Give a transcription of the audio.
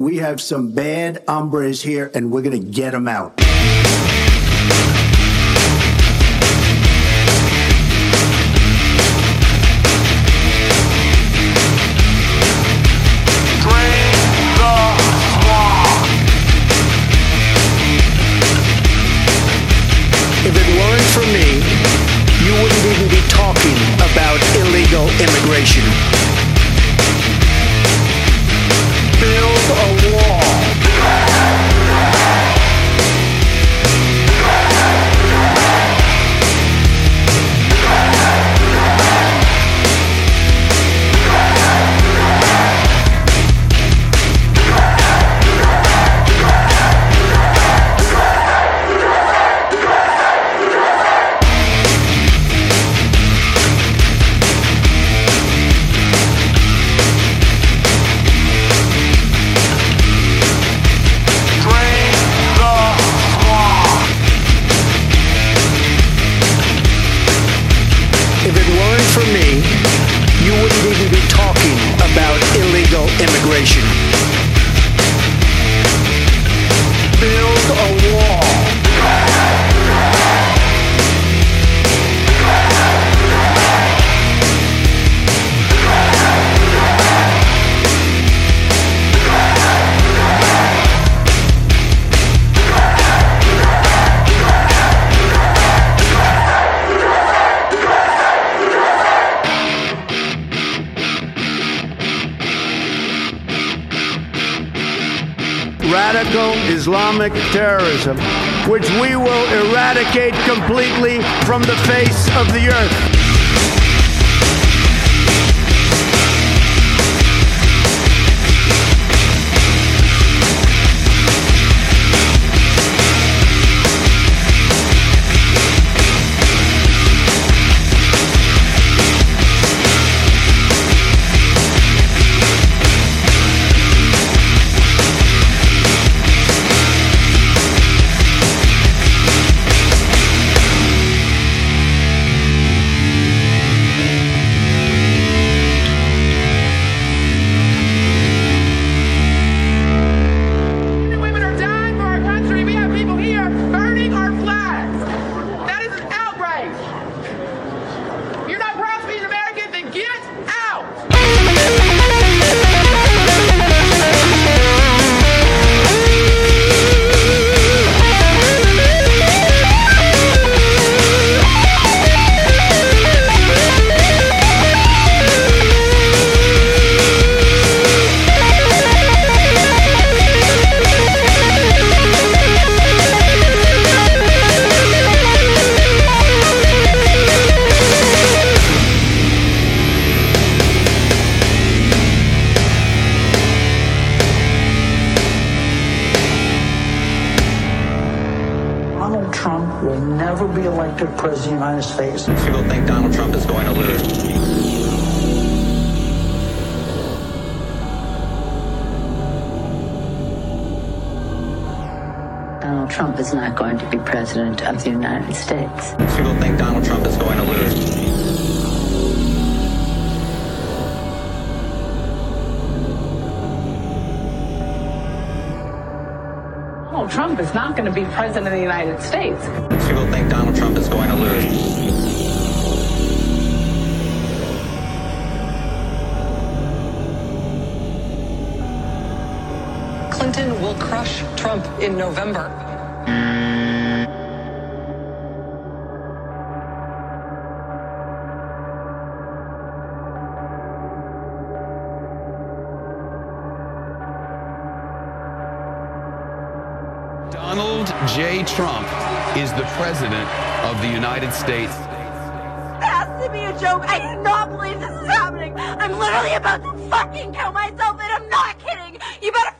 We have some bad hombres here, and we're going to get them out. If Radical Islamic terrorism, which we will eradicate completely from the face of the earth. Will never be elected president of the United States. People think Donald Trump is going to lose. Donald Trump is not going to be president of the United States. People think Donald Trump is going to lose. Donald Trump is not going to be president of the United States. People think Donald Trump is going to lose. Clinton will crush Trump in November. Donald J. Trump is the President of the United States. has to be a joke. I do not believe this is happening. I'm literally about to fucking kill myself, and I'm not kidding. You better